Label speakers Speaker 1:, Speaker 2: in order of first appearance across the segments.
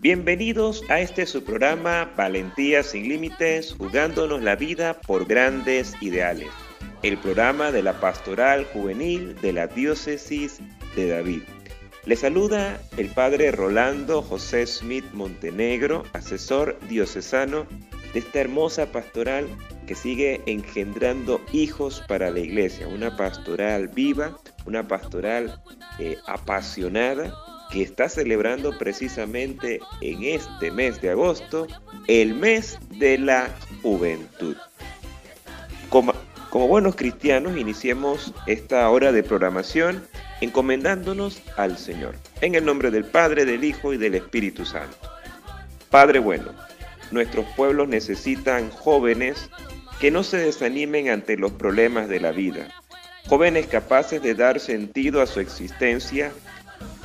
Speaker 1: Bienvenidos a este su programa Valentía sin Límites, jugándonos la vida por grandes ideales. El programa de la Pastoral Juvenil de la Diócesis de David. Le saluda el Padre Rolando José Smith Montenegro, asesor diocesano de esta hermosa pastoral que sigue engendrando hijos para la iglesia. Una pastoral viva, una pastoral eh, apasionada que está celebrando precisamente en este mes de agosto el mes de la juventud. Como, como buenos cristianos, iniciemos esta hora de programación encomendándonos al Señor, en el nombre del Padre, del Hijo y del Espíritu Santo. Padre bueno, nuestros pueblos necesitan jóvenes que no se desanimen ante los problemas de la vida, jóvenes capaces de dar sentido a su existencia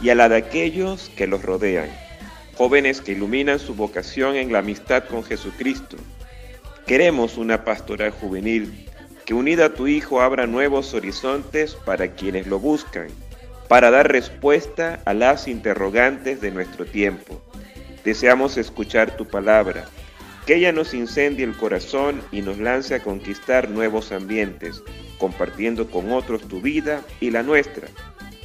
Speaker 1: y a la de aquellos que los rodean, jóvenes que iluminan su vocación en la amistad con Jesucristo. Queremos una pastoral juvenil que unida a tu Hijo abra nuevos horizontes para quienes lo buscan, para dar respuesta a las interrogantes de nuestro tiempo. Deseamos escuchar tu palabra, que ella nos incendie el corazón y nos lance a conquistar nuevos ambientes, compartiendo con otros tu vida y la nuestra.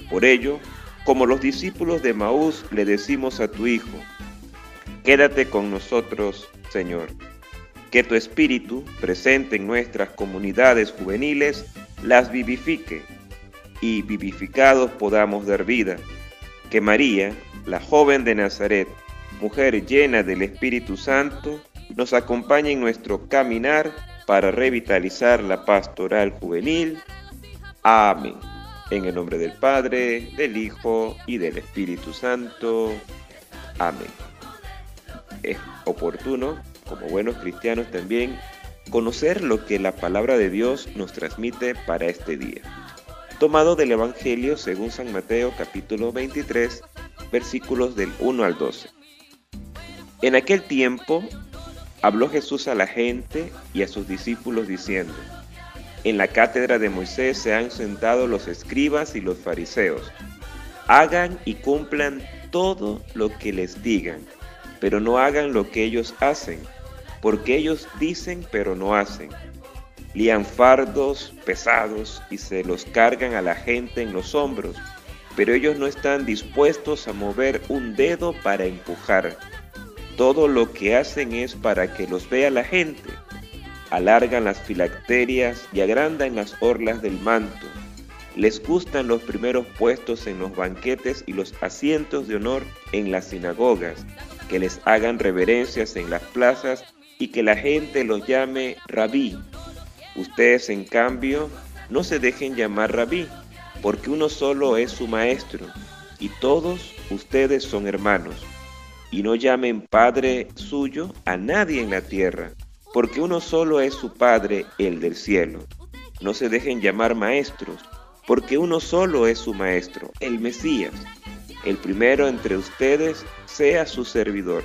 Speaker 1: Por ello, como los discípulos de Maús le decimos a tu Hijo, quédate con nosotros, Señor. Que tu Espíritu, presente en nuestras comunidades juveniles, las vivifique y vivificados podamos dar vida. Que María, la joven de Nazaret, mujer llena del Espíritu Santo, nos acompañe en nuestro caminar para revitalizar la pastoral juvenil. Amén. En el nombre del Padre, del Hijo y del Espíritu Santo. Amén. Es oportuno, como buenos cristianos también, conocer lo que la palabra de Dios nos transmite para este día. Tomado del Evangelio según San Mateo capítulo 23, versículos del 1 al 12. En aquel tiempo habló Jesús a la gente y a sus discípulos diciendo, en la cátedra de Moisés se han sentado los escribas y los fariseos. Hagan y cumplan todo lo que les digan, pero no hagan lo que ellos hacen, porque ellos dicen pero no hacen. Lían fardos pesados y se los cargan a la gente en los hombros, pero ellos no están dispuestos a mover un dedo para empujar. Todo lo que hacen es para que los vea la gente alargan las filacterias y agrandan las orlas del manto. Les gustan los primeros puestos en los banquetes y los asientos de honor en las sinagogas, que les hagan reverencias en las plazas y que la gente los llame rabí. Ustedes, en cambio, no se dejen llamar rabí, porque uno solo es su maestro, y todos ustedes son hermanos. Y no llamen Padre suyo a nadie en la tierra, porque uno solo es su Padre, el del cielo. No se dejen llamar maestros, porque uno solo es su Maestro, el Mesías. El primero entre ustedes sea su servidor.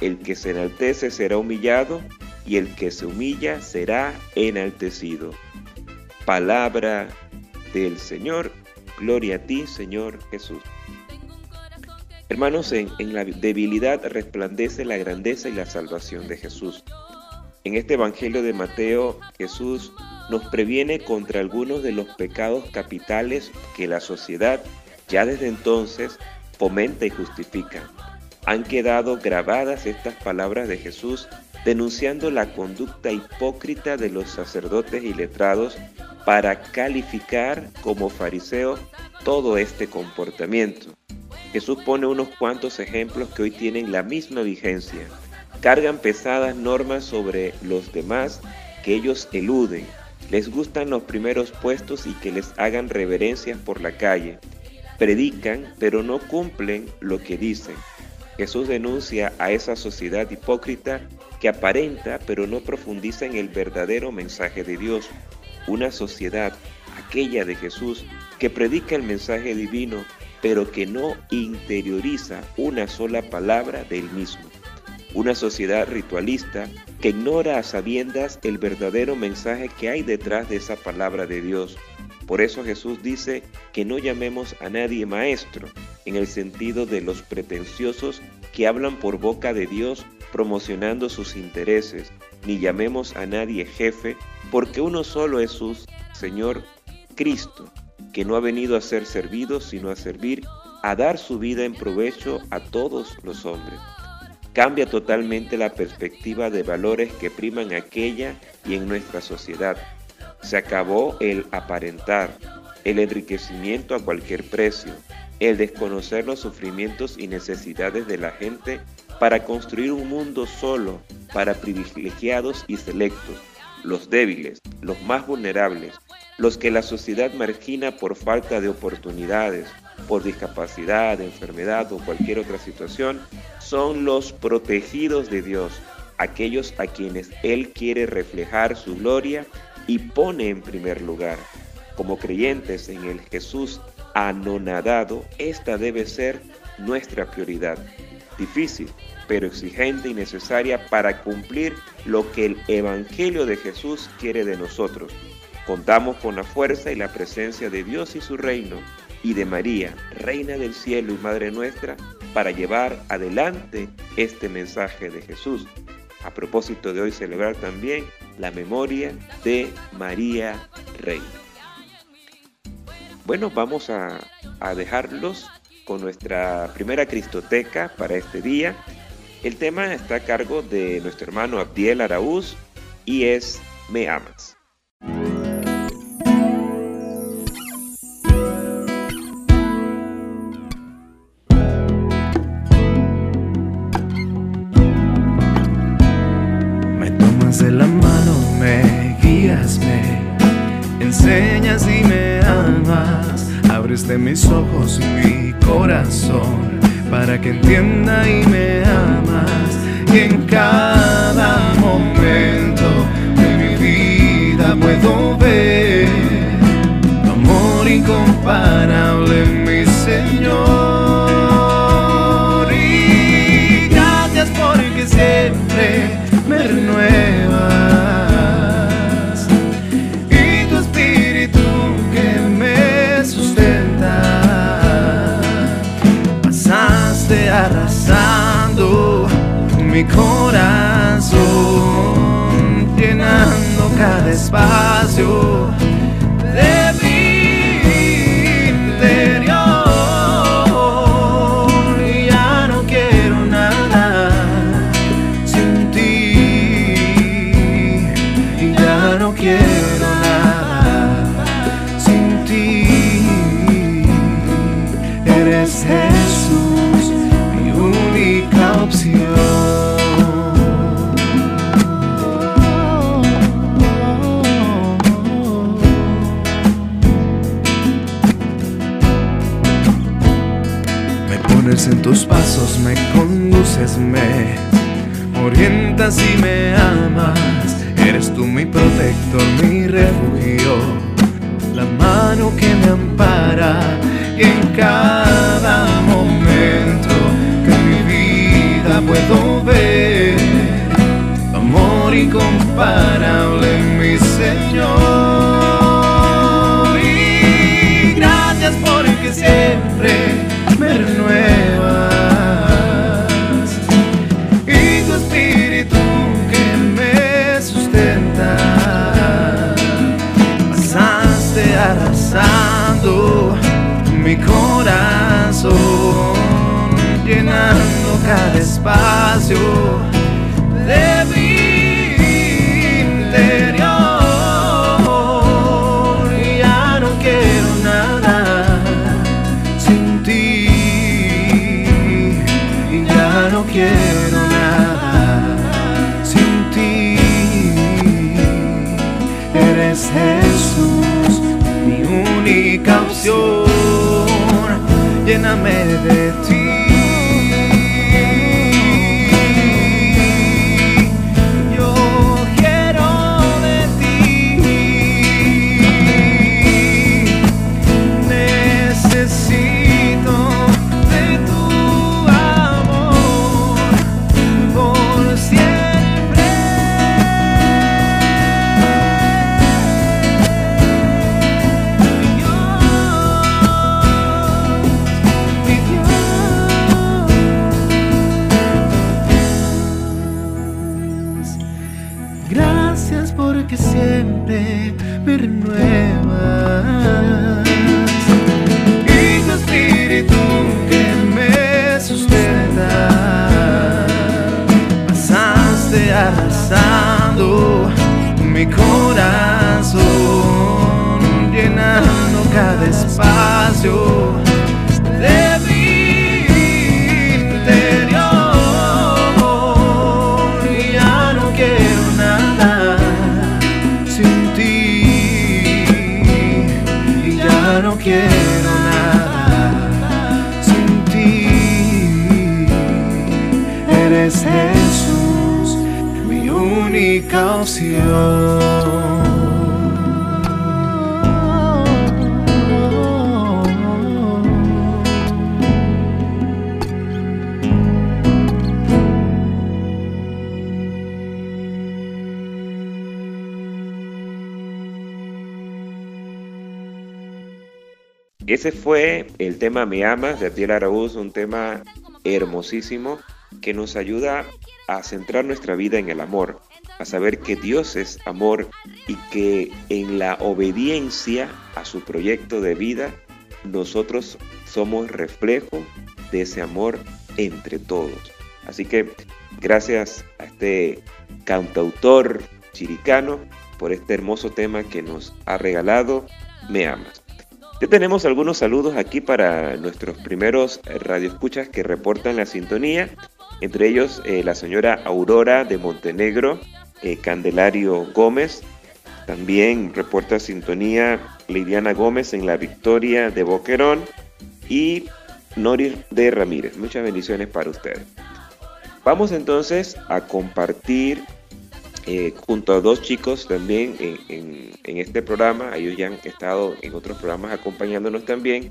Speaker 1: El que se enaltece será humillado, y el que se humilla será enaltecido. Palabra del Señor, gloria a ti, Señor Jesús. Hermanos, en, en la debilidad resplandece la grandeza y la salvación de Jesús. En este Evangelio de Mateo, Jesús nos previene contra algunos de los pecados capitales que la sociedad ya desde entonces fomenta y justifica. Han quedado grabadas estas palabras de Jesús denunciando la conducta hipócrita de los sacerdotes y letrados para calificar como fariseo todo este comportamiento. Jesús pone unos cuantos ejemplos que hoy tienen la misma vigencia cargan pesadas normas sobre los demás que ellos eluden. Les gustan los primeros puestos y que les hagan reverencias por la calle. Predican, pero no cumplen lo que dicen. Jesús denuncia a esa sociedad hipócrita que aparenta, pero no profundiza en el verdadero mensaje de Dios. Una sociedad, aquella de Jesús, que predica el mensaje divino, pero que no interioriza una sola palabra del mismo una sociedad ritualista que ignora a sabiendas el verdadero mensaje que hay detrás de esa palabra de Dios. Por eso Jesús dice que no llamemos a nadie maestro, en el sentido de los pretenciosos que hablan por boca de Dios promocionando sus intereses, ni llamemos a nadie jefe, porque uno solo es su Señor Cristo, que no ha venido a ser servido, sino a servir, a dar su vida en provecho a todos los hombres. Cambia totalmente la perspectiva de valores que priman aquella y en nuestra sociedad. Se acabó el aparentar, el enriquecimiento a cualquier precio, el desconocer los sufrimientos y necesidades de la gente para construir un mundo solo para privilegiados y selectos, los débiles, los más vulnerables, los que la sociedad margina por falta de oportunidades, por discapacidad, enfermedad o cualquier otra situación, son los protegidos de Dios, aquellos a quienes Él quiere reflejar su gloria y pone en primer lugar. Como creyentes en el Jesús anonadado, esta debe ser nuestra prioridad. Difícil, pero exigente y necesaria para cumplir lo que el Evangelio de Jesús quiere de nosotros. Contamos con la fuerza y la presencia de Dios y su reino y de María, Reina del Cielo y Madre nuestra, para llevar adelante este mensaje de Jesús. A propósito de hoy celebrar también la memoria de María Reina. Bueno, vamos a, dejarlos con nuestra primera Cristoteca para este día. El tema está a cargo de nuestro hermano Abdiel Araúz y es Me amas.
Speaker 2: En tus pasos, me conduces, me orientas y me amas. Eres tú mi protector, mi refugio, la mano que me ampara y en cada momento que mi vida puedo ver amor incomparable, mi Señor. Espacio de mi interior. Ya no quiero nada sin ti. Ya no quiero nada sin ti. Eres Jesús mi única opción. Lléname de ti Y tu espíritu que me sustenta, pasaste arrasando mi
Speaker 3: corazón, llenando cada espacio.
Speaker 1: Ese fue el tema Me Amas de Atiel Araúz, un tema hermosísimo que nos ayuda a centrar nuestra vida en el amor, a saber que Dios es amor y que en la obediencia a su proyecto de vida, nosotros somos reflejo de ese amor entre todos. Así que gracias a este cantautor chiricano por este hermoso tema que nos ha regalado, Me Amas. Ya tenemos algunos saludos aquí para nuestros primeros radioescuchas que reportan la sintonía, entre ellos eh, la señora Aurora de Montenegro, eh, Candelario Gómez, también reporta sintonía Lidiana Gómez en la Victoria de Boquerón y Noris de Ramírez. Muchas bendiciones para ustedes. Vamos entonces a compartir eh, junto a dos chicos también en, este programa. Ellos ya han estado en otros programas acompañándonos también.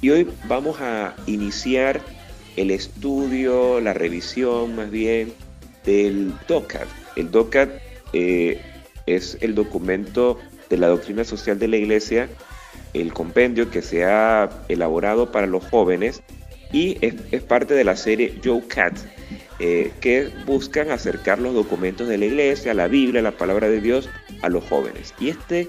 Speaker 1: Y hoy vamos a iniciar el estudio, la revisión más bien del DOCAT. El DOCAT eh, es el documento de la doctrina social de la Iglesia, el compendio que se ha elaborado para los jóvenes y es, parte de la serie Joe Cat, eh, que buscan acercar los documentos de la iglesia, la Biblia, la palabra de Dios a los jóvenes. Y este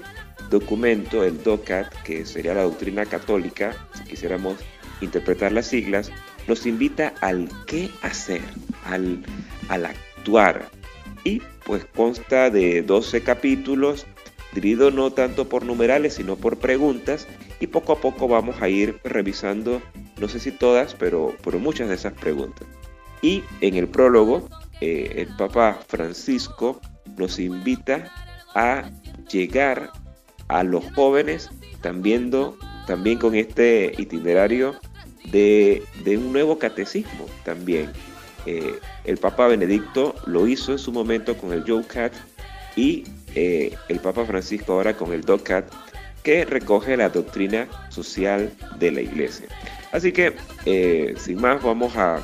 Speaker 1: documento, el DOCAT, que sería la doctrina católica, si quisiéramos interpretar las siglas, nos invita al qué hacer, al, al actuar. Y pues consta de 12 capítulos, dividido no tanto por numerales, sino por preguntas, y poco a poco vamos a ir revisando, no sé si todas, pero, pero muchas de esas preguntas. Y en el prólogo, eh, el Papa Francisco nos invita a llegar a los jóvenes también, también con este itinerario de, de un nuevo catecismo también. Eh, el Papa Benedicto lo hizo en su momento con el Joe Cat y eh, el Papa Francisco ahora con el DOCAT que recoge la doctrina social de la iglesia. Así que, eh, sin más, vamos a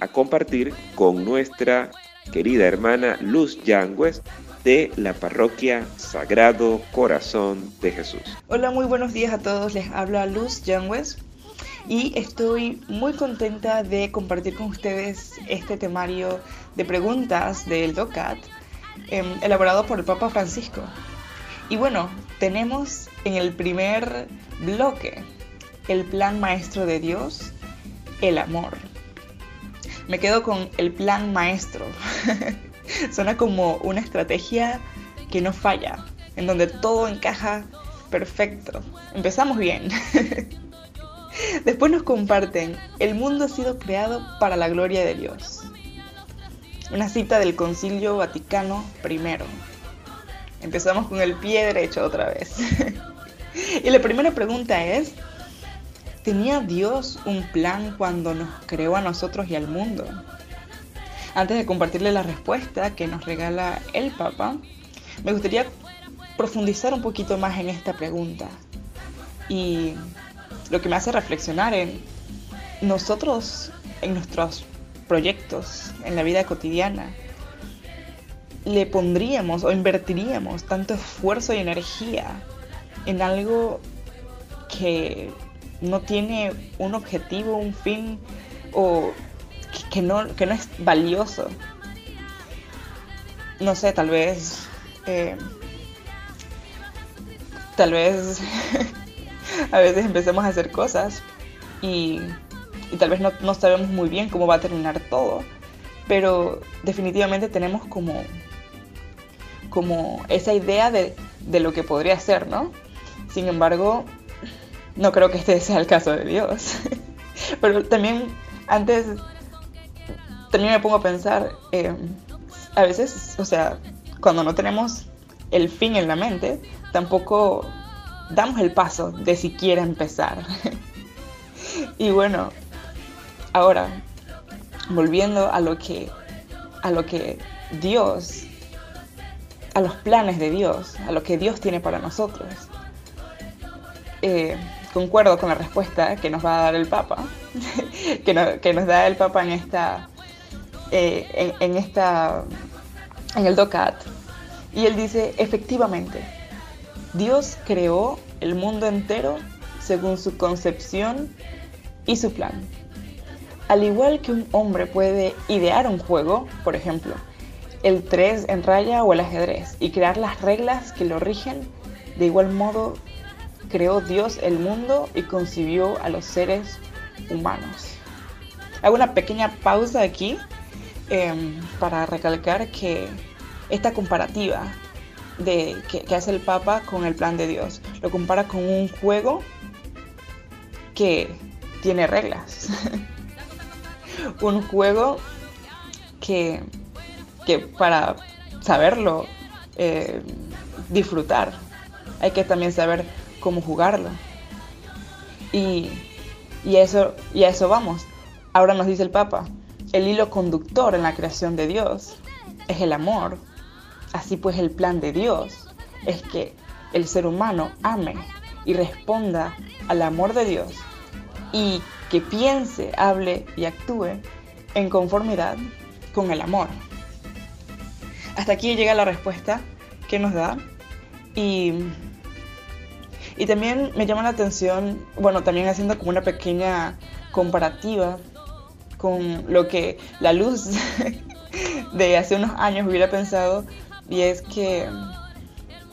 Speaker 1: a compartir con nuestra querida hermana Luz Yangües de la parroquia Sagrado Corazón de Jesús.
Speaker 4: Hola, muy buenos días a todos. Les habla Luz Yangües y estoy muy contenta de compartir con ustedes este temario de preguntas del DOCAT eh, elaborado por el Papa Francisco. Y bueno, tenemos en el primer bloque el plan maestro de Dios, el amor me quedo con el plan maestro. Suena como una estrategia que no falla, en donde todo encaja perfecto. Empezamos bien. Después nos comparten, el mundo ha sido creado para la gloria de Dios. Una cita del Concilio Vaticano I. Empezamos con el pie derecho otra vez. y la primera pregunta es, ¿Tenía Dios un plan cuando nos creó a nosotros y al mundo? Antes de compartirle la respuesta que nos regala el Papa, me gustaría profundizar un poquito más en esta pregunta. Y lo que me hace reflexionar en nosotros, en nuestros proyectos, en la vida cotidiana, le pondríamos o invertiríamos tanto esfuerzo y energía en algo que no tiene un objetivo, un fin o que no, que no es valioso. No sé, tal vez... Eh, tal vez a veces empecemos a hacer cosas y, tal vez no, no, sabemos muy bien cómo va a terminar todo, pero definitivamente tenemos como, como esa idea de, de lo que podría ser, ¿no? Sin embargo, no creo que este sea el caso de Dios. Pero también antes, también me pongo a pensar, eh, a veces, o sea, cuando no tenemos el fin en la mente, tampoco damos el paso de siquiera empezar. y bueno, ahora, volviendo a lo que, a lo que Dios, a los planes de Dios, a lo que Dios tiene para nosotros. Eh, concuerdo con la respuesta que nos va a dar el Papa, que, nos da el Papa en esta, eh, en, esta, en el DOCAT. Y él dice, efectivamente, Dios creó el mundo entero según su concepción y su plan. Al igual que un hombre puede idear un juego, por ejemplo, el 3 en raya o el ajedrez, y crear las reglas que lo rigen, de igual modo creó Dios el mundo y concibió a los seres humanos. Hago una pequeña pausa aquí em, para recalcar que esta comparativa de, que, hace el Papa con el plan de Dios lo compara con un juego que tiene reglas. un juego que, que para saberlo eh, disfrutar hay que también saber cómo jugarlo. Y, eso, y a eso vamos. Ahora nos dice el Papa, el hilo conductor en la creación de Dios es el amor. Así pues el plan de Dios es que el ser humano ame y responda al amor de Dios y que piense, hable y actúe en conformidad con el amor. Hasta aquí llega la respuesta que nos da y y también me llama la atención, bueno, también haciendo como una pequeña comparativa con lo que la luz de hace unos años hubiera pensado, y es que,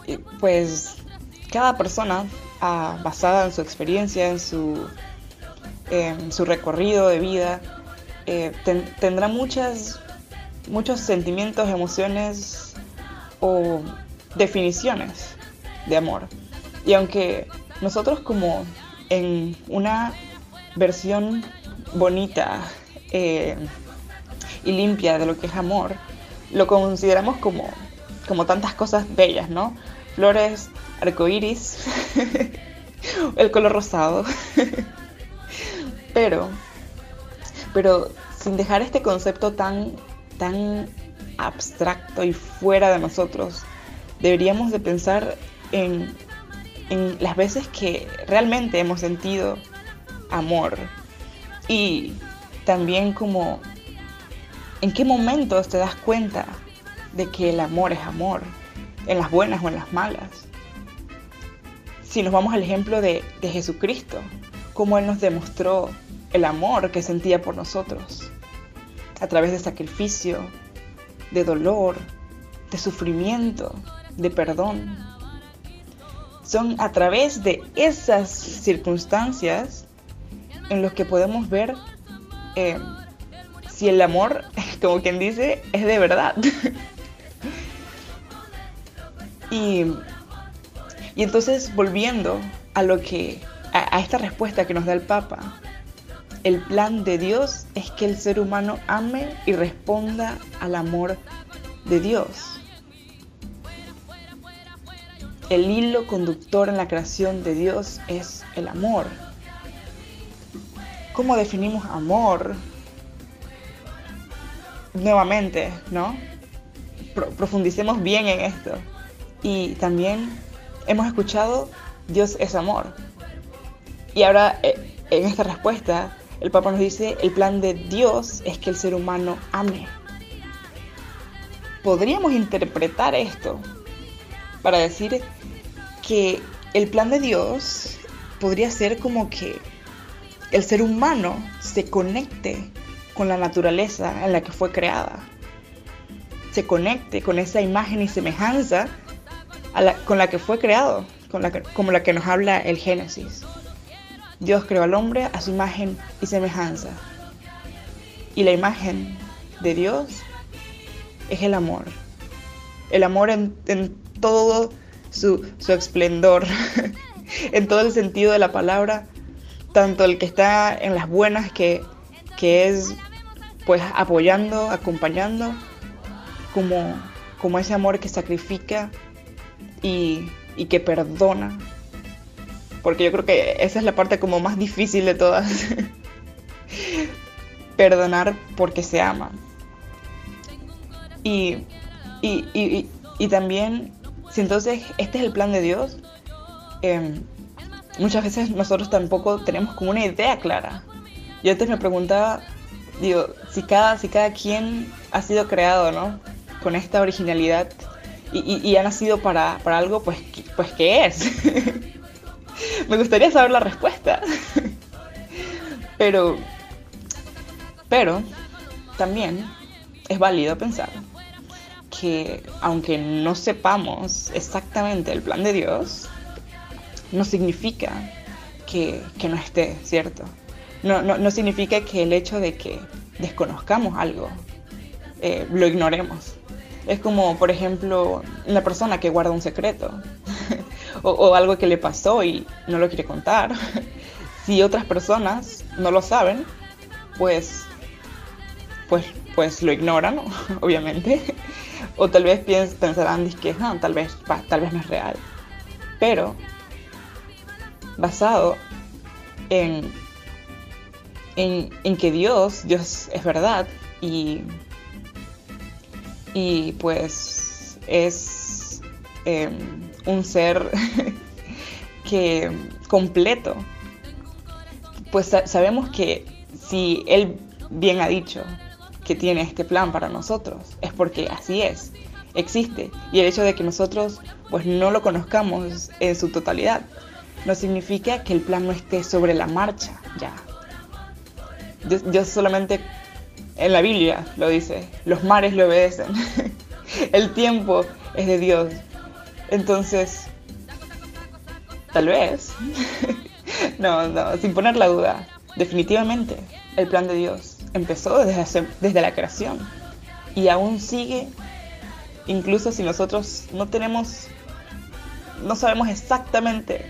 Speaker 4: eh, pues, cada persona, ah, basada en su experiencia, en su, su recorrido de vida, eh, tendrá muchas, muchos sentimientos, emociones o definiciones de amor. Y aunque nosotros como en una versión bonita eh, y limpia de lo que es amor, lo consideramos como, como tantas cosas bellas, ¿no? Flores, arcoíris, el color rosado. pero, pero sin dejar este concepto tan, tan abstracto y fuera de nosotros, deberíamos de pensar en en las veces que realmente hemos sentido amor y también como en qué momentos te das cuenta de que el amor es amor, en las buenas o en las malas. Si nos vamos al ejemplo de, de Jesucristo, cómo Él nos demostró el amor que sentía por nosotros, a través de sacrificio, de dolor, de sufrimiento, de perdón son a través de esas circunstancias en los que podemos ver eh, si el amor, como quien dice, es de verdad. y, entonces volviendo a lo que a esta respuesta que nos da el Papa, el plan de Dios es que el ser humano ame y responda al amor de Dios. El hilo conductor en la creación de Dios es el amor. ¿Cómo definimos amor? Nuevamente, ¿no? profundicemos bien en esto. Y también hemos escuchado Dios es amor. Y ahora eh, en esta respuesta el Papa nos dice el plan de Dios es que el ser humano ame. Podríamos interpretar esto para decir que el plan de Dios podría ser como que el ser humano se conecte con la naturaleza en la que fue creada. Se conecte con esa imagen y semejanza con la que fue creado, con la como la que nos habla el Génesis. Dios creó al hombre a su imagen y semejanza. Y la imagen de Dios es el amor. el amor en, todo su, su esplendor, en todo el sentido de la palabra, tanto el que está en las buenas, que, que es pues apoyando, acompañando, como, como ese amor que sacrifica y, y que perdona. Porque yo creo que esa es la parte como más difícil de todas. Perdonar porque se ama. Y, y, y, y, también, si entonces este es el plan de Dios, em, muchas veces nosotros tampoco tenemos como una idea clara. Yo antes me preguntaba, digo, si cada, si cada quien ha sido creado, ¿no? Con esta originalidad y, y, ha nacido para, para, algo, pues, pues ¿qué es? me gustaría saber la respuesta. pero, pero, también es válido pensar que aunque no sepamos exactamente el plan de Dios, no significa que, no esté, ¿cierto? No, no, significa que el hecho de que desconozcamos algo eh, lo ignoremos. Es como, por ejemplo, una persona que guarda un secreto o, algo que le pasó y no lo quiere contar. si otras personas no lo saben, pues, pues, pues lo ignoran, obviamente. o tal vez pensarán que no, tal vez, tal vez no es real. Pero basado en, en, que Dios, Dios es verdad y, y pues es em, un ser que completo. Pues sabemos que si Él bien ha dicho que tiene este plan para nosotros, es porque así es, existe. Y el hecho de que nosotros pues no lo conozcamos en su totalidad, no significa que el plan no esté sobre la marcha ya. Dios, solamente en la Biblia lo dice, los mares le obedecen, el tiempo es de Dios. Entonces, tal vez, no, no, sin poner la duda, definitivamente el plan de Dios empezó desde, desde la creación y aún sigue, incluso si nosotros no tenemos, no sabemos exactamente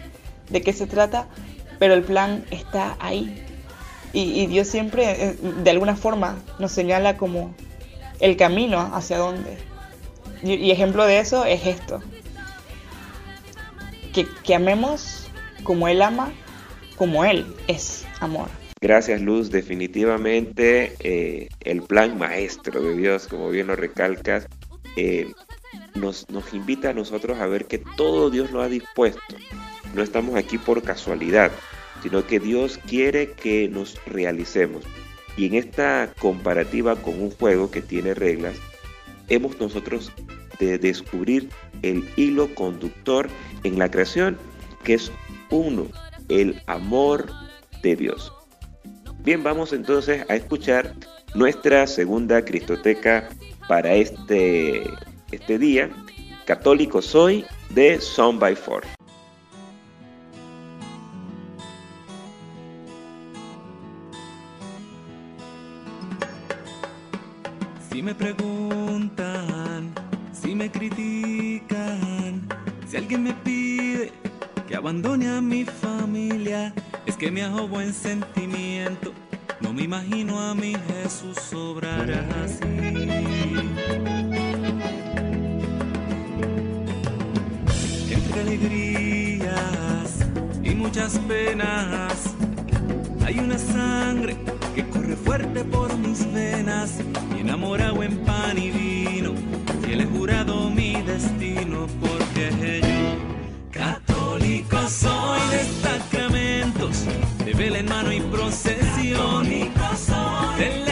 Speaker 4: de qué se trata, pero el plan está ahí. Y, Dios siempre, eh, de alguna forma, nos señala como el camino hacia dónde. Y, ejemplo de eso es esto. Que, amemos como Él ama, como Él es amor.
Speaker 1: Gracias Luz, definitivamente eh, el plan maestro de Dios, como bien lo recalcas, eh, nos, nos invita a nosotros a ver que todo Dios lo ha dispuesto no estamos aquí por casualidad, sino que Dios quiere que nos realicemos. Y en esta comparativa con un juego que tiene reglas, hemos nosotros de descubrir el hilo conductor en la creación, que es uno, el amor de Dios. Bien, vamos entonces a escuchar nuestra segunda Cristoteca para este, este día. Católico soy de Son by Four.
Speaker 3: Si me preguntan, si me critican, si alguien me pide que abandone a mi familia, es que me hago buen sentimiento. No me imagino a mi Jesús sobrar así. Entre alegrías y muchas penas, hay una sangre que corre fuerte por mis venas, y enamorado en pan y vino, y él he jurado mi destino, porque yo, católico soy de sacramentos, de vela en mano y procesión, del evangelio,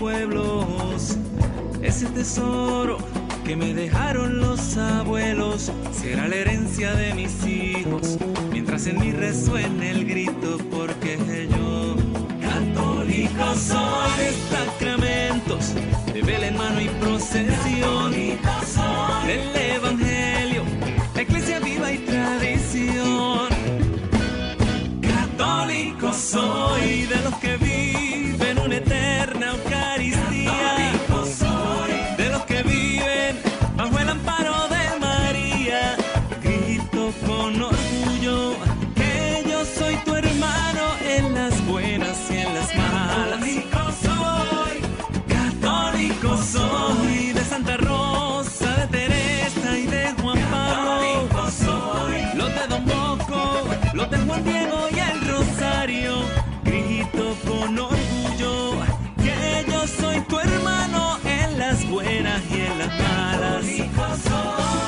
Speaker 3: pueblos, ese tesoro que me dejaron los abuelos, será la herencia de mis hijos, mientras en mí resuene el grito, porque yo, católico soy de Juan Diego y el Rosario. Grito con orgullo que yo soy tu hermano en las buenas y en las malas.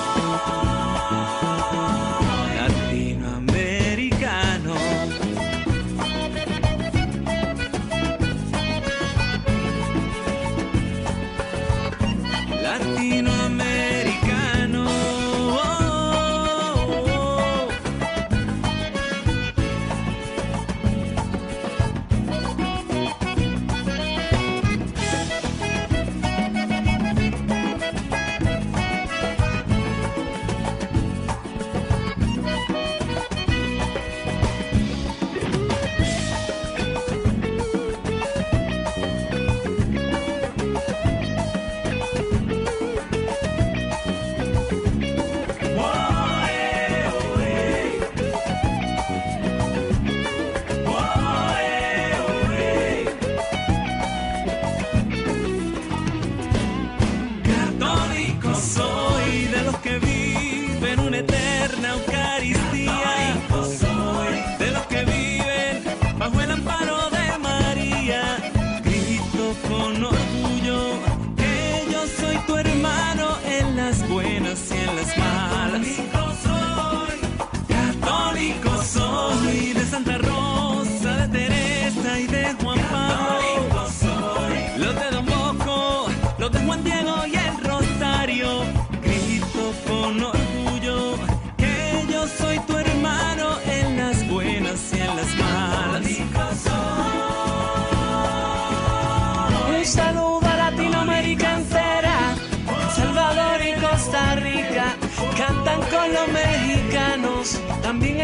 Speaker 3: Los de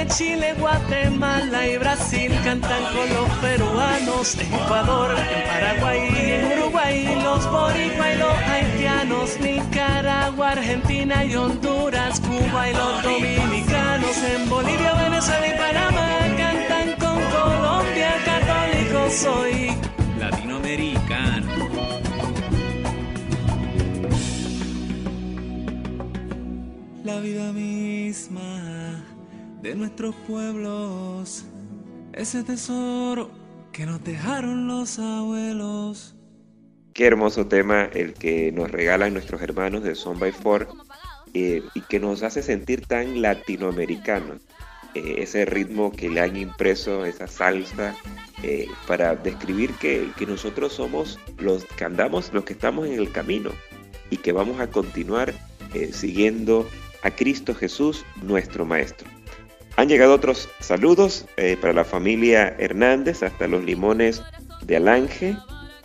Speaker 5: Chile, Guatemala y Brasil, cantan con los peruanos, en Ecuador, en Paraguay, en Uruguay, los boricua y los haitianos, Nicaragua, Argentina y Honduras, Cuba y los dominicanos, en Bolivia, Venezuela y Panamá, cantan con Colombia, católico soy.
Speaker 3: Latinoamericano. La vida misma de nuestros pueblos, ese tesoro que nos dejaron los abuelos.
Speaker 1: Qué hermoso tema el que nos regalan nuestros hermanos de Son by Four eh, y que nos hace sentir tan latinoamericanos. Eh, ese ritmo que le han impreso, esa salsa, eh, para describir que, que nosotros somos los que andamos, los que estamos en el camino y que vamos a continuar siguiendo a Cristo Jesús, nuestro Maestro. Han llegado otros saludos eh, para la familia Hernández, hasta los limones de Alange,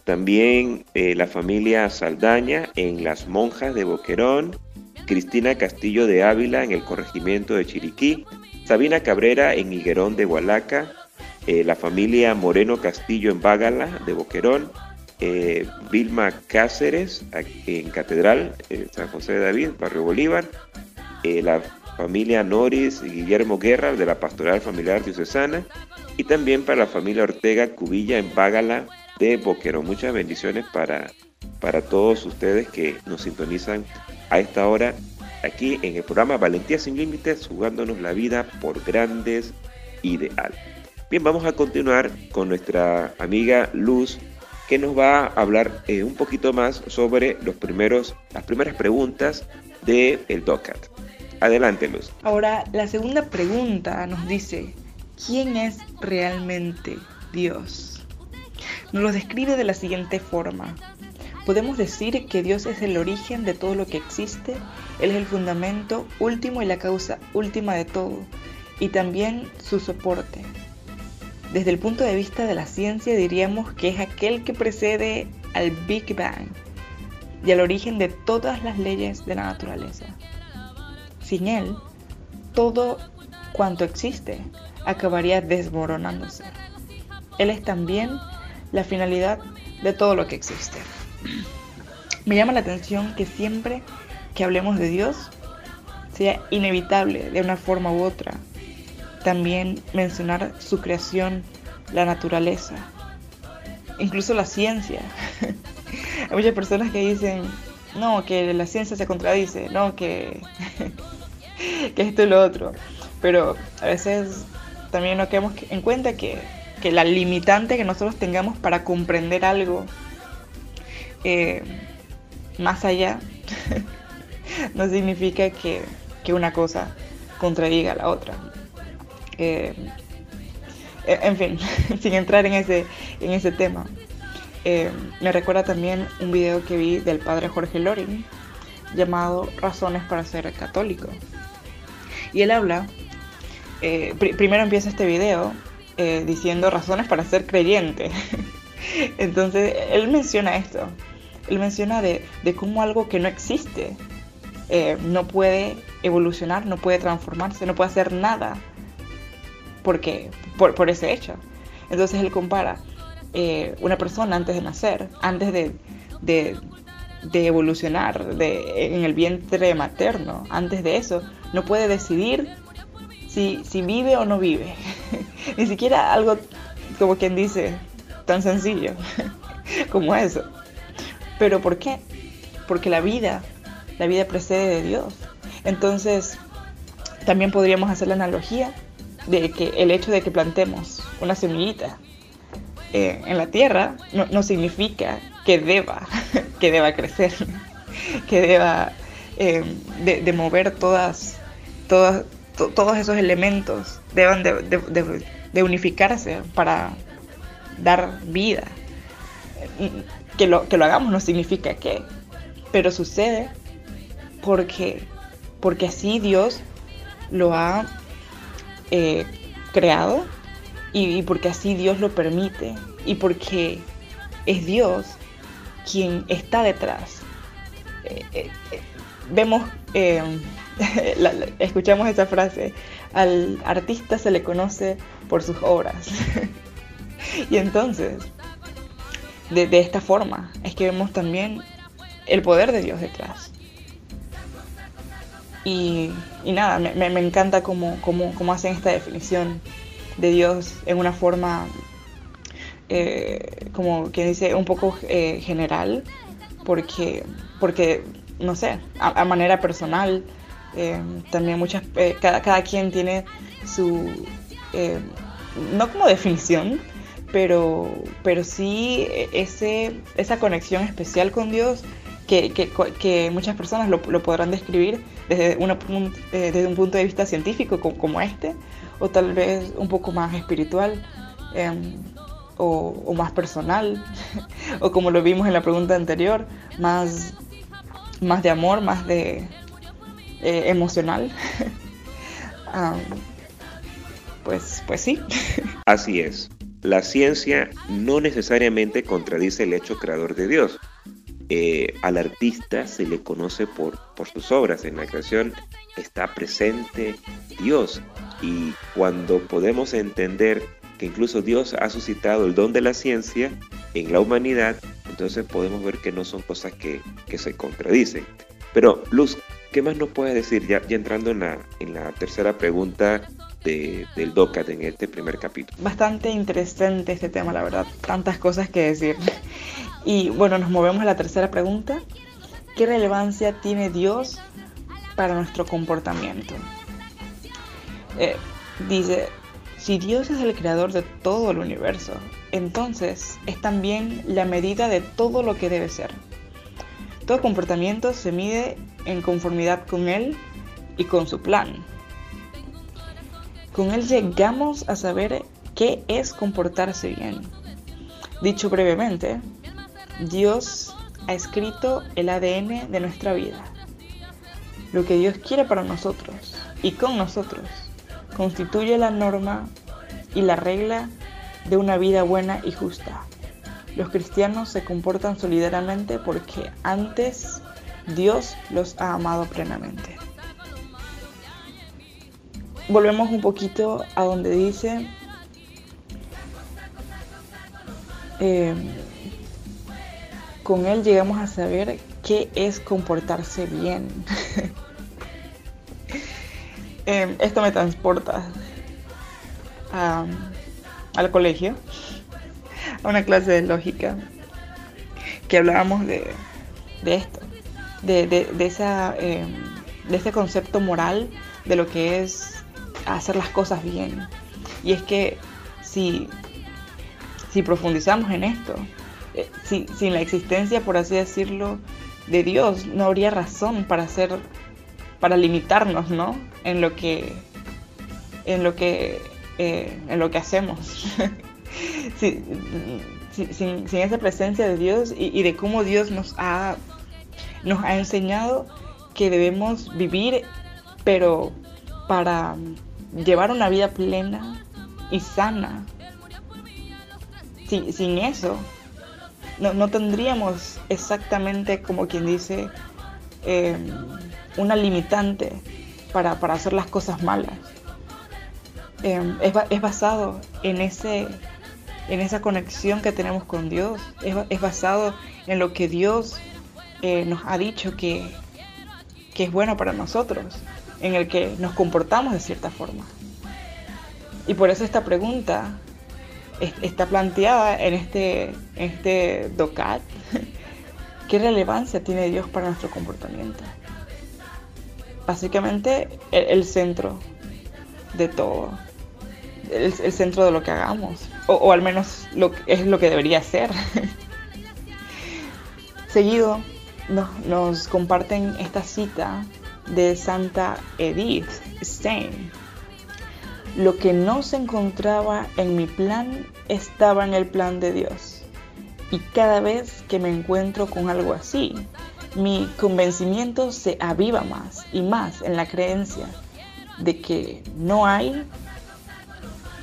Speaker 1: también eh, la familia Saldaña en Las Monjas de Boquerón, Cristina Castillo de Ávila en el corregimiento de Chiriquí, Sabina Cabrera en Higuerón de Hualaca, eh, la familia Moreno Castillo en Bágala de Boquerón, Vilma Cáceres en Catedral, San José de David, Barrio Bolívar, la familia Noris y Guillermo Guerra de la Pastoral Familiar Diocesana y también para la familia Ortega Cubilla en Bágala de Boquerón. Muchas bendiciones para, para todos ustedes que nos sintonizan a esta hora aquí en el programa Valentía sin Límites, jugándonos la vida por grandes ideales. Bien, vamos a continuar con nuestra amiga Luz, que nos va a hablar eh, un poquito más sobre los primeros, las primeras preguntas del el DOCAT. Adelante.
Speaker 4: Ahora, la segunda pregunta nos dice, ¿quién es realmente Dios? nos lo describe de la siguiente forma. Podemos decir que Dios es el origen de todo lo que existe, Él es el fundamento último y la causa última de todo, y también su soporte. Desde el punto de vista de la ciencia diríamos que es aquel que precede al Big Bang y al origen de todas las leyes de la naturaleza. Sin Él, todo cuanto existe acabaría desmoronándose. Él es también la finalidad de todo lo que existe. Me llama la atención que siempre que hablemos de Dios sea inevitable de una forma u otra también mencionar su creación, la naturaleza, incluso la ciencia. Hay muchas personas que dicen, no, que la ciencia se contradice, no, que, que esto y lo otro. Pero a veces también no quedamos en cuenta que, que la limitante que nosotros tengamos para comprender algo eh, más allá no significa que, una cosa contradiga a la otra. Eh, en fin, sin entrar en ese, en ese tema. Eh, me recuerda también un video que vi del padre Jorge Loring llamado Razones para ser católico. Y él habla, primero empieza este video diciendo razones para ser creyente. Entonces, él menciona esto, él menciona de, cómo algo que no existe eh, no puede evolucionar, no puede transformarse, no puede hacer nada porque, por, ese hecho. Entonces él compara eh, una persona antes de nacer, antes de, evolucionar en el vientre materno, antes de eso, no puede decidir si, si vive o no vive. Ni siquiera algo como quien dice tan sencillo como eso. ¿Pero por qué? Porque la vida, la vida precede de Dios. Entonces, también podríamos hacer la analogía de que el hecho de que plantemos una semillita eh, en la tierra no, significa que deba, que deba crecer, que deba eh, de, mover todas, todas, todos esos elementos, deban de unificarse para dar vida. Que lo, que lo hagamos no significa que, pero sucede porque, porque así Dios lo ha eh, creado y, porque así Dios lo permite y porque es Dios quien está detrás. Eh, eh, vemos, escuchamos esa frase, al artista se le conoce por sus obras. y entonces, de, esta forma. Es que vemos también el poder de Dios detrás. Y, nada, me, encanta cómo, hacen esta definición de Dios en una forma, eh, como que dice, un poco eh, general, porque, porque, no sé, a, manera personal, eh, también muchas, cada, cada, quien tiene su, no como definición, pero, pero sí ese, esa conexión especial con Dios que, muchas personas lo, podrán describir desde, una, un, desde un punto de vista científico como, este, o tal vez un poco más espiritual em, o, más personal, o como lo vimos en la pregunta anterior, más, más de amor, más de eh, emocional. pues, pues sí.
Speaker 1: Así es. La ciencia no necesariamente contradice el hecho creador de Dios. Eh, al artista se le conoce por, por sus obras. En la creación está presente Dios. Y cuando podemos entender que incluso Dios ha suscitado el don de la ciencia en la humanidad, entonces podemos ver que no son cosas que, se contradicen. Pero Luz, ¿qué más nos puedes decir ya, ya entrando en la, en la tercera pregunta del DOCAT en este primer capítulo.
Speaker 4: Bastante interesante este tema, la verdad. Tantas cosas que decir. Y bueno, nos movemos a la tercera pregunta. ¿Qué relevancia tiene Dios para nuestro comportamiento? Eh, dice, si Dios es el creador de todo el universo, entonces es también la medida de todo lo que debe ser. Todo comportamiento se mide en conformidad con Él y con su plan. Con él llegamos a saber qué es comportarse bien. Dicho brevemente, Dios ha escrito el ADN de nuestra vida. Lo que Dios quiere para nosotros y con nosotros constituye la norma y la regla de una vida buena y justa. Los cristianos se comportan solidariamente porque antes Dios los ha amado plenamente. Volvemos un poquito a donde dice, eh, con Él llegamos a saber qué es comportarse bien. eh, esto me transporta al colegio, a una clase de lógica, que hablábamos de, de esto, de, de, de esa, eh, de este concepto moral de lo que es hacer las cosas bien. Y es que si, si profundizamos en esto, eh, si, sin la existencia, por así decirlo, de Dios, no habría razón para hacer, para limitarnos, ¿no? En lo que, en lo que, eh, en lo que hacemos. sin, sin, esa presencia de Dios y, de cómo Dios nos ha, nos ha enseñado que debemos vivir, pero para llevar una vida plena y sana. Sin, sin eso, no, no tendríamos exactamente como quien dice eh, una limitante para, para, hacer las cosas malas. Eh, es, es, basado en, ese, en esa conexión que tenemos con Dios, es, es basado en lo que Dios eh, nos ha dicho que, que es bueno para nosotros, en el que nos comportamos de cierta forma. Y por eso esta pregunta está planteada en este, en este DOCAT. ¿Qué relevancia tiene Dios para nuestro comportamiento? Básicamente el, centro de todo, el, centro de lo que hagamos, o, al menos lo, es lo que debería ser. Seguido nos, nos comparten esta cita de Santa Edith Stein lo que no se encontraba en mi plan estaba en el plan de Dios. Y cada vez que me encuentro con algo así, mi convencimiento se aviva más y más en la creencia de que no hay,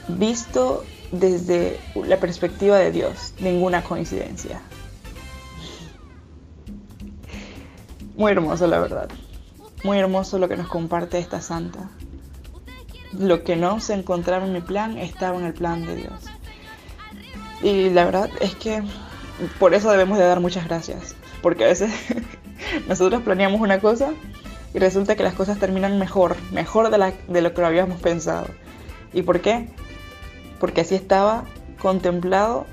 Speaker 4: visto desde la perspectiva de Dios, ninguna coincidencia. Muy hermoso, la verdad. Muy hermoso lo que nos comparte esta santa. Lo que no se encontraba en mi plan estaba en el plan de Dios. Y la verdad es que por eso debemos de dar muchas gracias. Porque a veces nosotros planeamos una cosa y resulta que las cosas terminan mejor, mejor de, lo que lo habíamos pensado. ¿Y por qué? Porque así estaba contemplado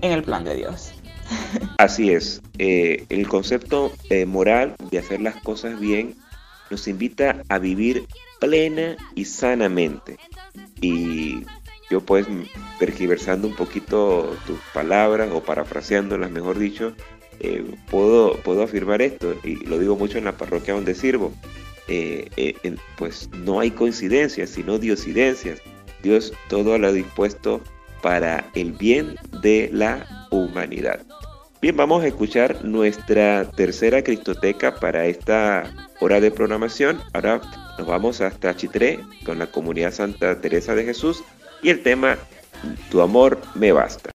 Speaker 4: en el plan de Dios.
Speaker 1: Así es, eh, el concepto eh, moral de hacer las cosas bien nos invita a vivir plena y sanamente. Y yo pues tergiversando un poquito tus palabras o parafraseándolas, mejor dicho, eh, puedo, puedo afirmar esto, y lo digo mucho en la parroquia donde sirvo, eh, eh, pues no hay coincidencias, sino diosidencias. Dios todo lo ha dispuesto para el bien de la humanidad. Bien, vamos a escuchar nuestra tercera cristoteca para esta hora de programación. Ahora nos vamos hasta Chitré con la comunidad Santa Teresa de Jesús y el tema Tu amor me basta.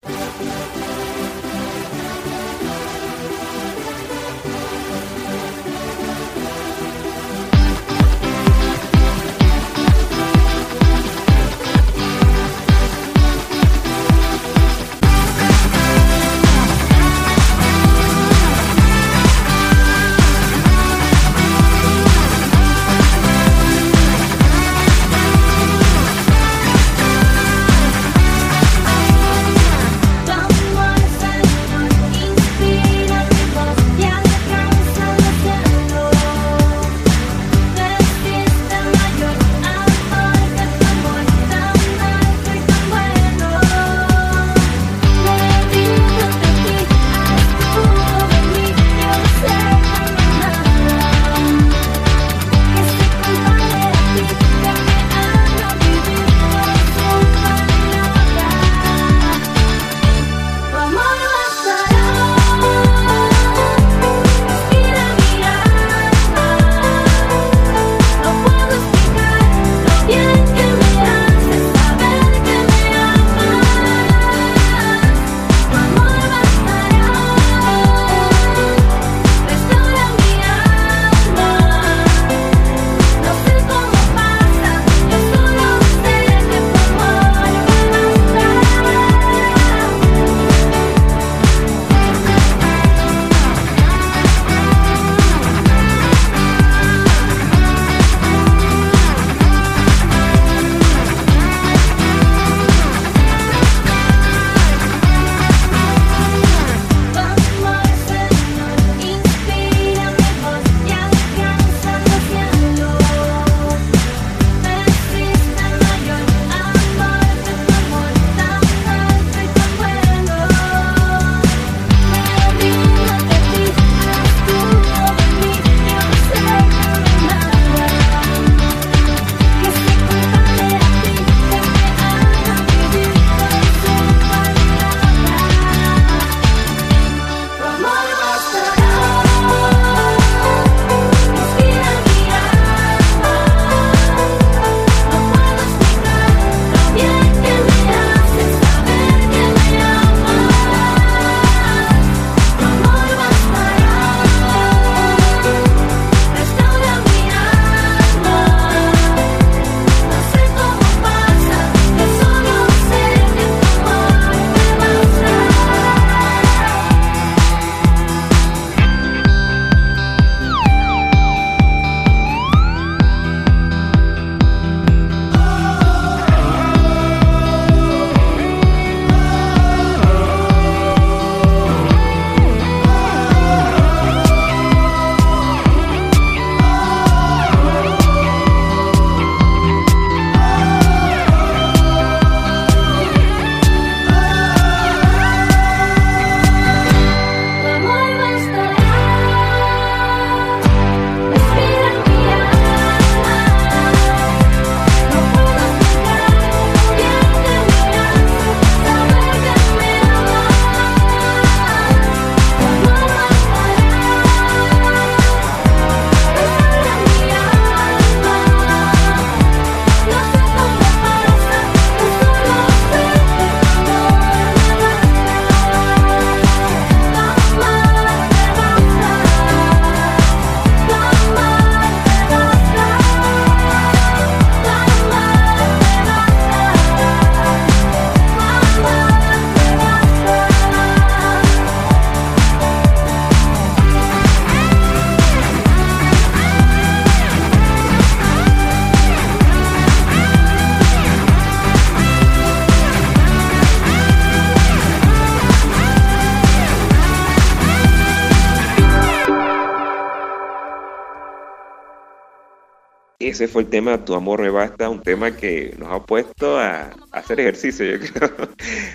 Speaker 1: Ese fue el tema Tu amor me basta, un tema que nos ha puesto a, hacer ejercicio, yo creo.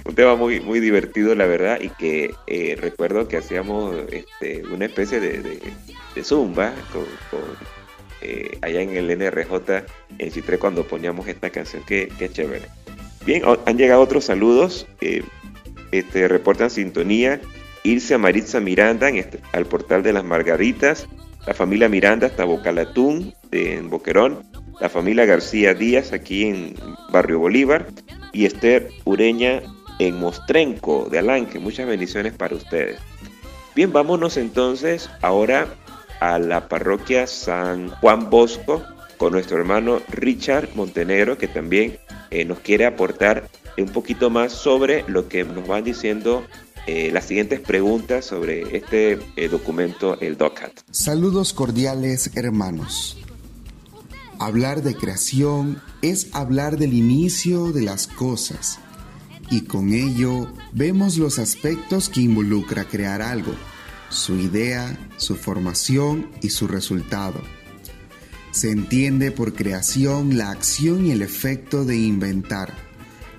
Speaker 1: un tema muy, muy divertido, la verdad, y que eh, recuerdo que hacíamos este, una especie de, zumba con, eh, allá en el NRJ en Chitré cuando poníamos esta canción. Qué, qué chévere. Bien, han llegado otros saludos. Eh, este, reportan sintonía. Irse a Maritza Miranda este, al portal de las Margaritas. La familia Miranda hasta Bocalatún, en Boquerón. La familia García Díaz aquí en Barrio Bolívar. Y Esther Ureña en Mostrenco de Alanque. Muchas bendiciones para ustedes. Bien, vámonos entonces ahora a la parroquia San Juan Bosco con nuestro hermano Richard Montenegro, que también eh, nos quiere aportar un poquito más sobre lo que nos van diciendo eh, las siguientes preguntas sobre este eh, documento, el DOCAT.
Speaker 6: Saludos cordiales, hermanos. Hablar de creación es hablar del inicio de las cosas y con ello vemos los aspectos que involucra crear algo su idea, su formación y su resultado. Se entiende por creación la acción y el efecto de inventar,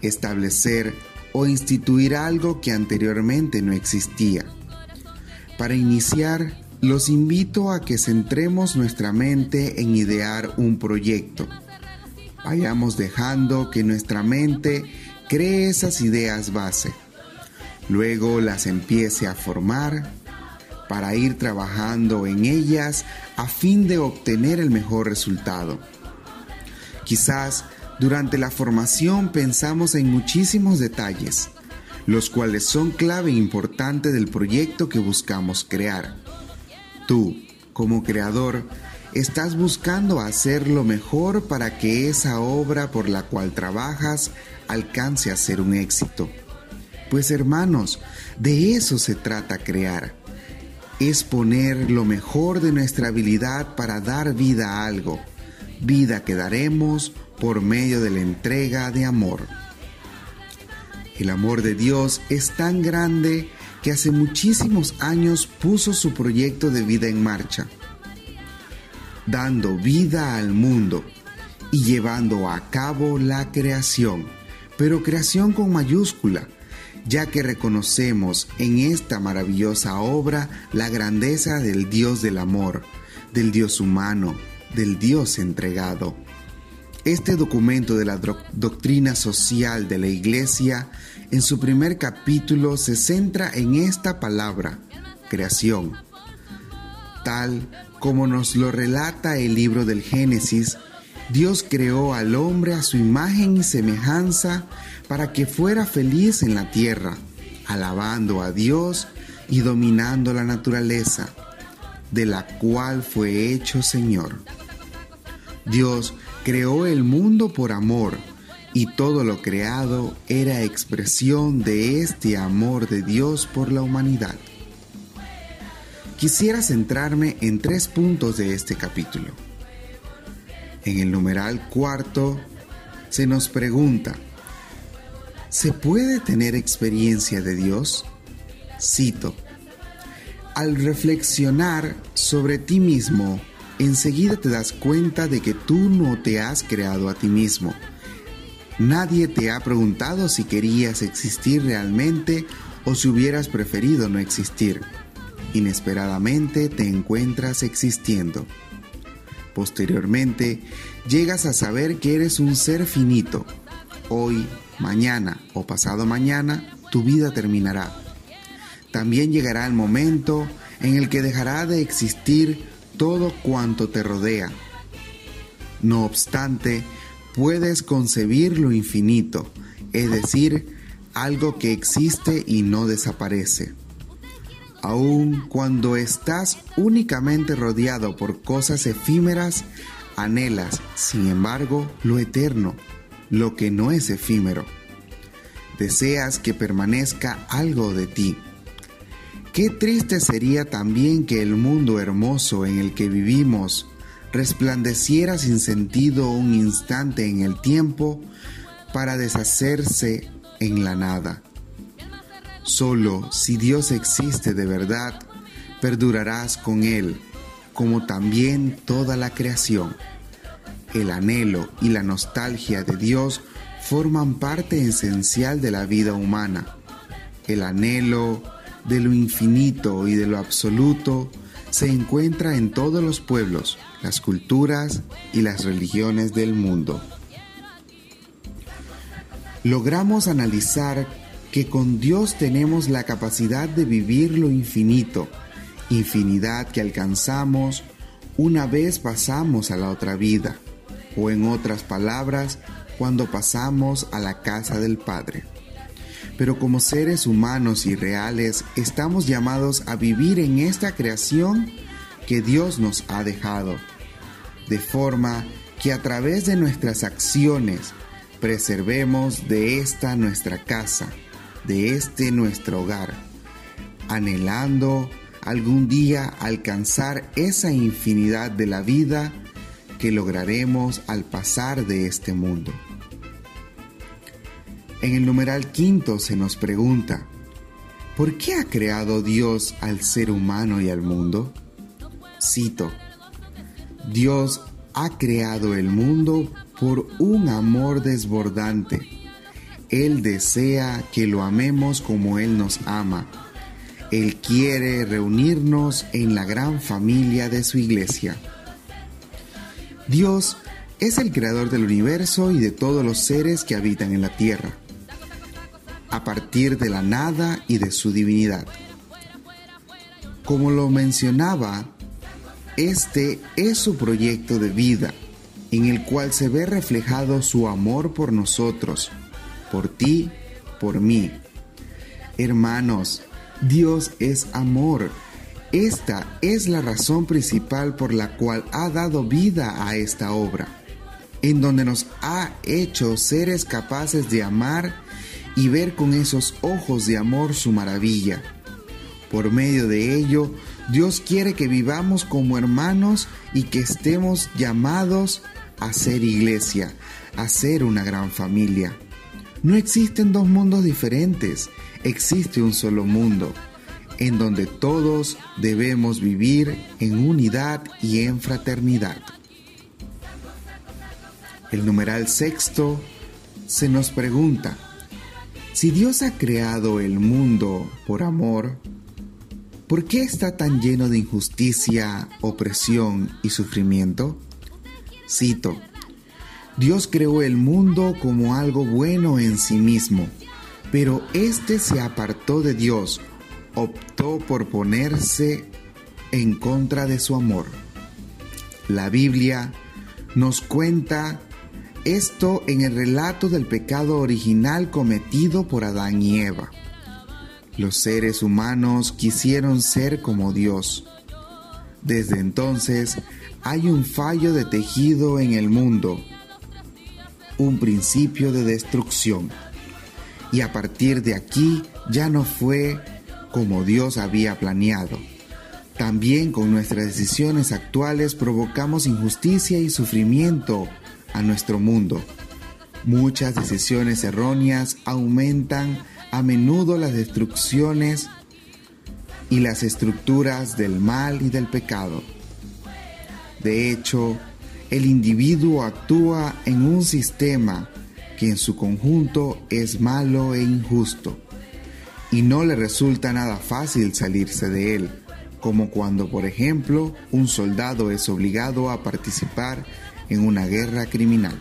Speaker 6: establecer o instituir algo que anteriormente no existía. Para iniciar, los invito a que centremos nuestra mente en idear un proyecto. Vayamos dejando que nuestra mente cree esas ideas base. Luego las empiece a formar para ir trabajando en ellas a fin de obtener el mejor resultado. Quizás durante la formación pensamos en muchísimos detalles, los cuales son clave importante del proyecto que buscamos crear. Tú, como creador, estás buscando hacer lo mejor para que esa obra por la cual trabajas alcance a ser un éxito. Pues hermanos, de eso se trata crear es poner lo mejor de nuestra habilidad para dar vida a algo, vida que daremos por medio de la entrega de amor. El amor de Dios es tan grande que hace muchísimos años puso su proyecto de vida en marcha, dando vida al mundo y llevando a cabo la creación, pero creación con mayúscula, ya que reconocemos en esta maravillosa obra la grandeza del Dios del amor, del Dios humano, del Dios entregado. Este documento de la doctrina social de la Iglesia, en su primer capítulo, se centra en esta palabra, creación. Tal como nos lo relata el libro del Génesis, Dios creó al hombre a su imagen y semejanza para que fuera feliz en la tierra, alabando a Dios y dominando la naturaleza, de la cual fue hecho Señor. Dios creó el mundo por amor, y todo lo creado era expresión de este amor de Dios por la humanidad. Quisiera centrarme en tres puntos de este capítulo. En el numeral cuarto se nos pregunta, ¿Se puede tener experiencia de Dios? Cito, al reflexionar sobre ti mismo, enseguida te das cuenta de que tú no te has creado a ti mismo. Nadie te ha preguntado si querías existir realmente o si hubieras preferido no existir. Inesperadamente te encuentras existiendo. Posteriormente, llegas a saber que eres un ser finito. Hoy mañana o pasado mañana, tu vida terminará. También llegará el momento en el que dejará de existir todo cuanto te rodea. No obstante, puedes concebir lo infinito, es decir, algo que existe y no desaparece. Aun cuando estás únicamente rodeado por cosas efímeras, anhelas, sin embargo, lo eterno lo que no es efímero. Deseas que permanezca algo de ti. Qué triste sería también que el mundo hermoso en el que vivimos resplandeciera sin sentido un instante en el tiempo para deshacerse en la nada. Solo si Dios existe de verdad, perdurarás con Él, como también toda la creación. el anhelo y la nostalgia de Dios forman parte esencial de la vida humana. El anhelo de lo infinito y de lo absoluto se encuentra en todos los pueblos, las culturas y las religiones del mundo. Logramos analizar que con Dios tenemos la capacidad de vivir lo infinito, infinidad que alcanzamos una vez pasamos a la otra vida, o en otras palabras, cuando pasamos a la casa del Padre. Pero como seres humanos y reales estamos llamados a vivir en esta creación que Dios nos ha dejado, de forma que a través de nuestras acciones preservemos de esta nuestra casa, de este nuestro hogar, anhelando algún día alcanzar esa infinidad de la vida que lograremos al pasar de este mundo. En el numeral quinto se nos pregunta, ¿por qué ha creado Dios al ser humano y al mundo? Cito, Dios ha creado el mundo por un amor desbordante. Él desea que lo amemos como Él nos ama él quiere reunirnos en la gran familia de su iglesia. Dios es el creador del universo y de todos los seres que habitan en la tierra, a partir de la nada y de su divinidad. Como lo mencionaba, este es su proyecto de vida, en el cual se ve reflejado su amor por nosotros, por ti, por mí. Hermanos, Dios es amor. Esta es la razón principal por la cual ha dado vida a esta obra, en donde nos ha hecho seres capaces de amar y ver con esos ojos de amor su maravilla. Por medio de ello, Dios quiere que vivamos como hermanos y que estemos llamados a ser iglesia, a ser una gran familia. No existen dos mundos diferentes, existe un solo mundo, en donde todos debemos vivir en unidad y en fraternidad. El numeral sexto se nos pregunta, si Dios ha creado el mundo por amor, ¿por qué está tan lleno de injusticia, opresión y sufrimiento? Cito, Dios creó el mundo como algo bueno en sí mismo pero éste se apartó de Dios, optó por ponerse en contra de su amor. La Biblia nos cuenta esto en el relato del pecado original cometido por Adán y Eva. Los seres humanos quisieron ser como Dios. Desde entonces hay un fallo de tejido en el mundo, un principio de destrucción y a partir de aquí ya no fue como Dios había planeado. También con nuestras decisiones actuales provocamos injusticia y sufrimiento a nuestro mundo. Muchas decisiones erróneas aumentan a menudo las destrucciones y las estructuras del mal y del pecado. De hecho, el individuo actúa en un sistema que en su conjunto es malo e injusto, y no le resulta nada fácil salirse de él, como cuando, por ejemplo, un soldado es obligado a participar en una guerra criminal.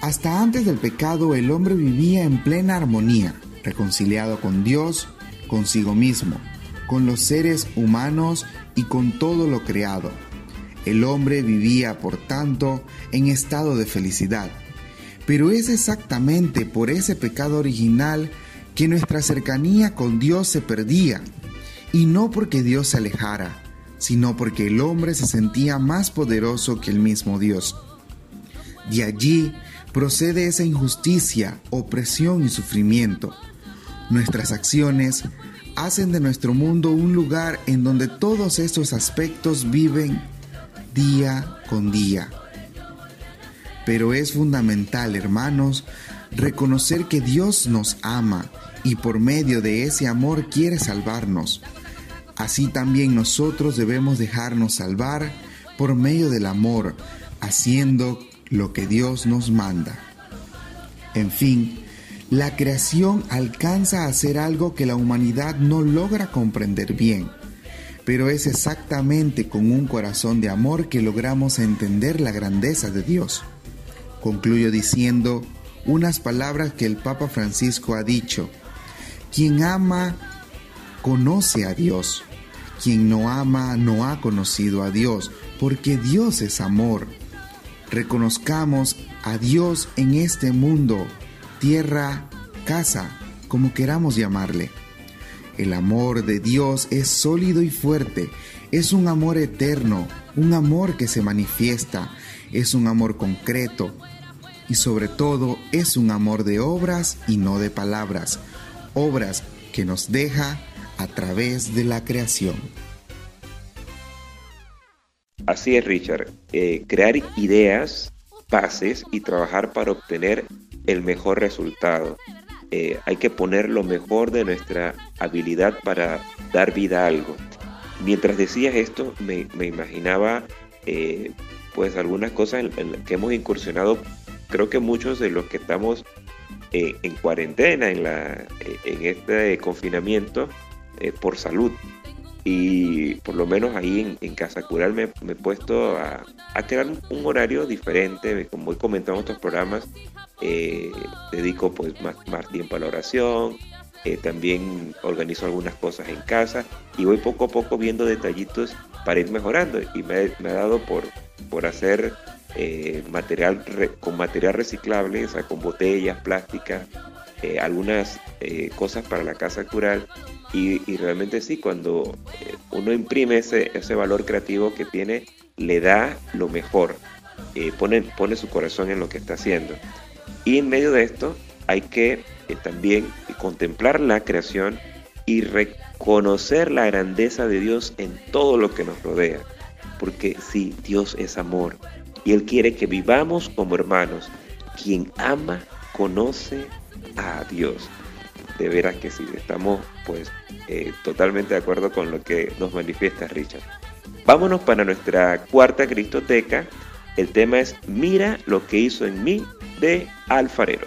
Speaker 6: Hasta antes del pecado el hombre vivía en plena armonía, reconciliado con Dios, consigo mismo, con los seres humanos y con todo lo creado el hombre vivía, por tanto, en estado de felicidad. Pero es exactamente por ese pecado original que nuestra cercanía con Dios se perdía, y no porque Dios se alejara, sino porque el hombre se sentía más poderoso que el mismo Dios. De allí procede esa injusticia, opresión y sufrimiento. Nuestras acciones hacen de nuestro mundo un lugar en donde todos estos aspectos viven día con día. Pero es fundamental, hermanos, reconocer que Dios nos ama y por medio de ese amor quiere salvarnos. Así también nosotros debemos dejarnos salvar por medio del amor, haciendo lo que Dios nos manda. En fin, la creación alcanza a hacer algo que la humanidad no logra comprender bien, pero es exactamente con un corazón de amor que logramos entender la grandeza de Dios. Concluyo diciendo unas palabras que el Papa Francisco ha dicho. Quien ama, conoce a Dios. Quien no ama, no ha conocido a Dios, porque Dios es amor. Reconozcamos a Dios en este mundo, tierra, casa, como queramos llamarle. El amor de Dios es sólido y fuerte, es un amor eterno, un amor que se manifiesta, es un amor concreto y sobre todo es un amor de obras y no de palabras, obras que nos deja a través de la creación.
Speaker 1: Así es, Richard. Eh, crear ideas, bases y trabajar para obtener el mejor resultado. Eh, hay que poner lo mejor de nuestra habilidad para dar vida a algo. Mientras decías esto, me, imaginaba eh, pues algunas cosas en, las que hemos incursionado. Creo que muchos de los que estamos en cuarentena, en, la, en este confinamiento, por salud. Y por lo menos ahí en, Casa Cural me, he puesto a, crear un, horario diferente. Como he comentado en otros programas, eh, dedico pues más, más, tiempo a la oración, eh, también organizo algunas cosas en casa y voy poco a poco viendo detallitos para ir mejorando y me, ha dado por, por hacer eh, material con material reciclable, o sea, con botellas, plásticas, algunas cosas para la casa cural y, realmente sí, cuando uno imprime ese, ese valor creativo que tiene, le da lo mejor, pone, pone su corazón en lo que está haciendo. Y en medio de esto hay que eh, también contemplar la creación y reconocer la grandeza de Dios en todo lo que nos rodea. Porque sí, Dios es amor y Él quiere que vivamos como hermanos. Quien ama conoce a Dios. De veras que sí, estamos pues eh, totalmente de acuerdo con lo que nos manifiesta Richard. Vámonos para nuestra cuarta Cristoteca. El tema es Mira lo que hizo en mí de alfarero.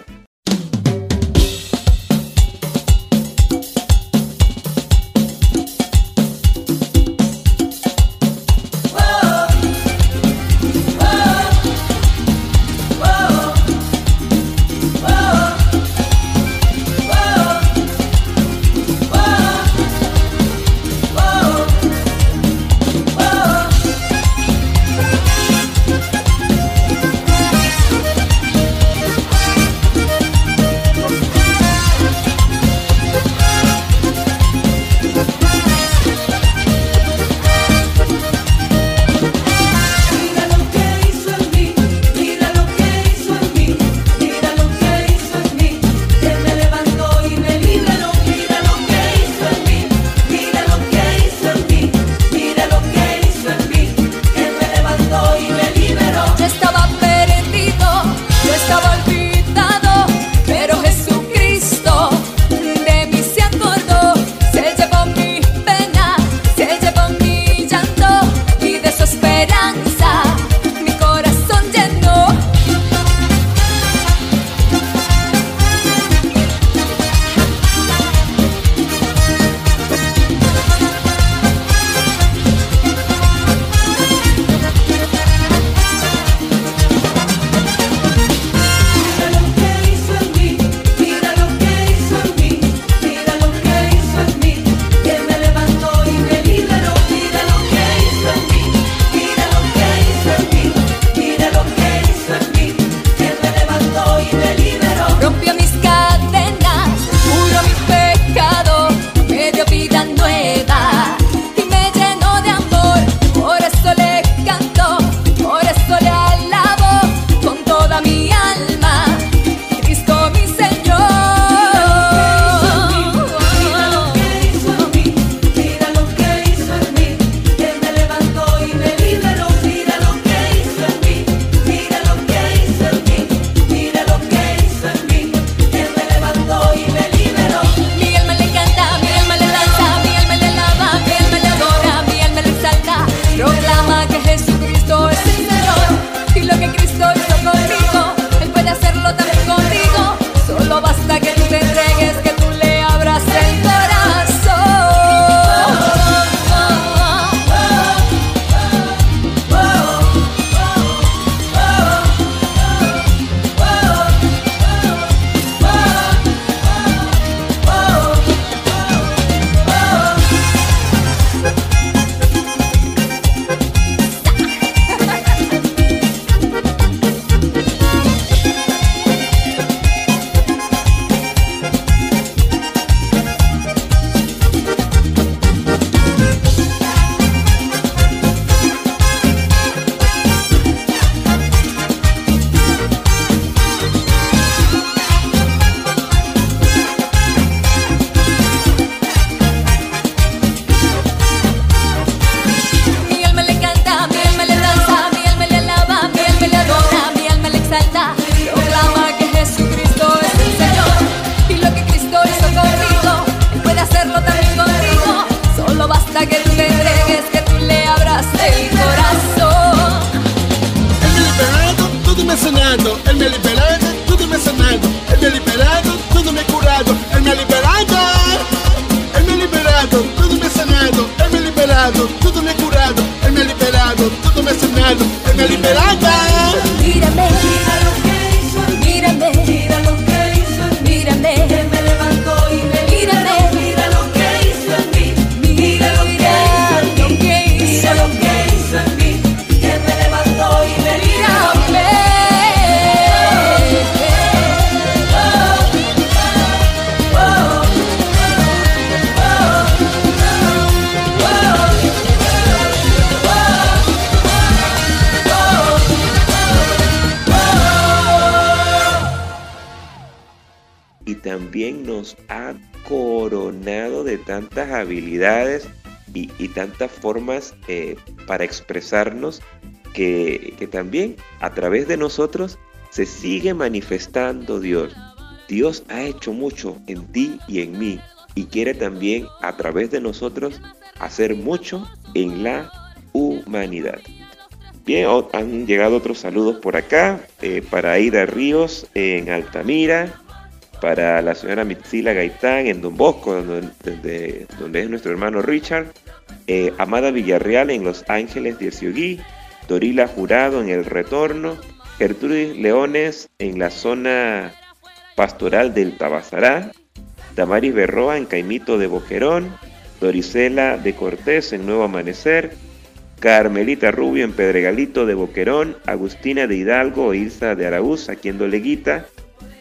Speaker 1: Nos ha coronado de tantas habilidades y, tantas formas eh, para expresarnos que, también a través de nosotros se sigue manifestando Dios. Dios ha hecho mucho en ti y en mí y quiere también a través de nosotros hacer mucho en la humanidad. Bien, han llegado otros saludos por acá eh, para Aida Ríos en Altamira, para la señora Mitzila Gaitán en Don Bosco, donde, es nuestro hermano Richard, eh, Amada Villarreal en Los Ángeles de Erciogui, Dorila Jurado en El Retorno, Gertrudis Leones en la zona pastoral del Tabazará, Damaris Berroa en Caimito de Boquerón, Dorisela de Cortés en Nuevo Amanecer, Carmelita Rubio en Pedregalito de Boquerón, Agustina de Hidalgo e Ilsa de Araúz aquí en Doleguita,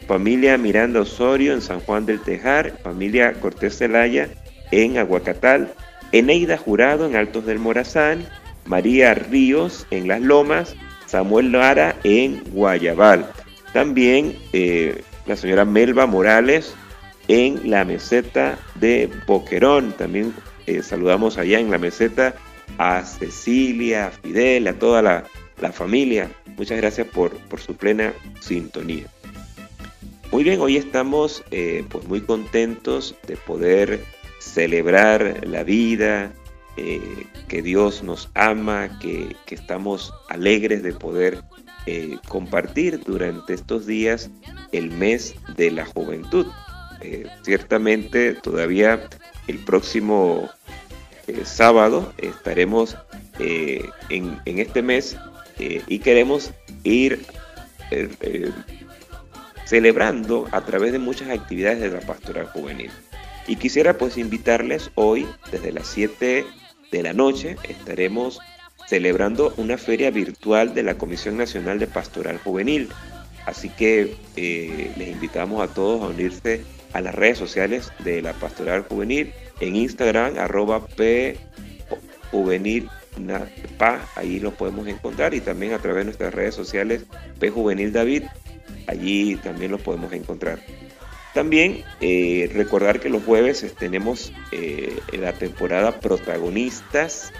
Speaker 1: familia Miranda Osorio en San Juan del Tejar, familia Cortés Celaya en Aguacatal, Eneida Jurado en Altos del Morazán, María Ríos en Las Lomas, Samuel Lara en Guayabal. También eh, la señora Melba Morales en la meseta de Boquerón. También eh, saludamos allá en la meseta a Cecilia, a Fidel, a toda la, la familia. Muchas gracias por, por su plena sintonía. Muy bien, hoy estamos eh, pues muy contentos de poder celebrar la vida, eh, que Dios nos ama, que, que estamos alegres de poder eh, compartir durante estos días el mes de la juventud. Ciertamente todavía el próximo sábado estaremos en, en este mes y queremos ir celebrando a través de muchas actividades de la pastoral juvenil. Y quisiera pues invitarles hoy, desde las 7 de la noche, estaremos celebrando una feria virtual de la Comisión Nacional de Pastoral Juvenil. Así que eh, les invitamos a todos a unirse a las redes sociales de la Pastoral Juvenil en Instagram, arroba P ahí lo podemos encontrar y también a través de nuestras redes sociales P David, allí también lo podemos encontrar. También eh, recordar que los jueves eh, tenemos eh, la temporada protagonistas.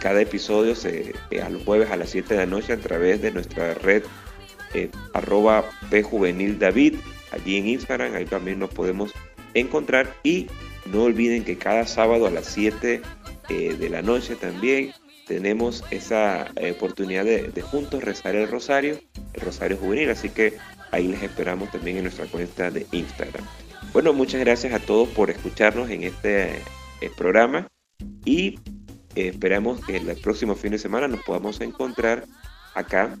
Speaker 1: cada episodio se, a los jueves a las 7 de la noche a través de nuestra red arroba Juvenil David, allí en Instagram, ahí también nos podemos encontrar y no olviden que cada sábado a las 7 eh, de la noche también tenemos esa eh, oportunidad de, juntos rezar el rosario, el rosario juvenil, así que ahí les esperamos también en nuestra cuenta de Instagram. Bueno, muchas gracias a todos por escucharnos en este eh, programa y eh, esperamos que el próximo fin de semana nos podamos encontrar acá.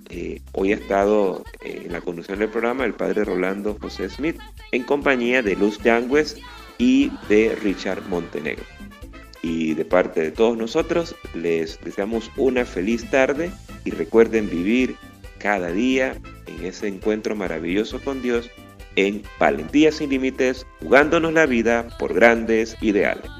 Speaker 1: Hoy ha estado en la conducción del programa el padre Rolando José Smith en compañía de Luz Yangües y de Richard Montenegro. Y de parte de todos nosotros, les deseamos una feliz tarde y recuerden vivir cada día en ese encuentro maravilloso con Dios en Valentía sin Límites, jugándonos la vida por grandes ideales.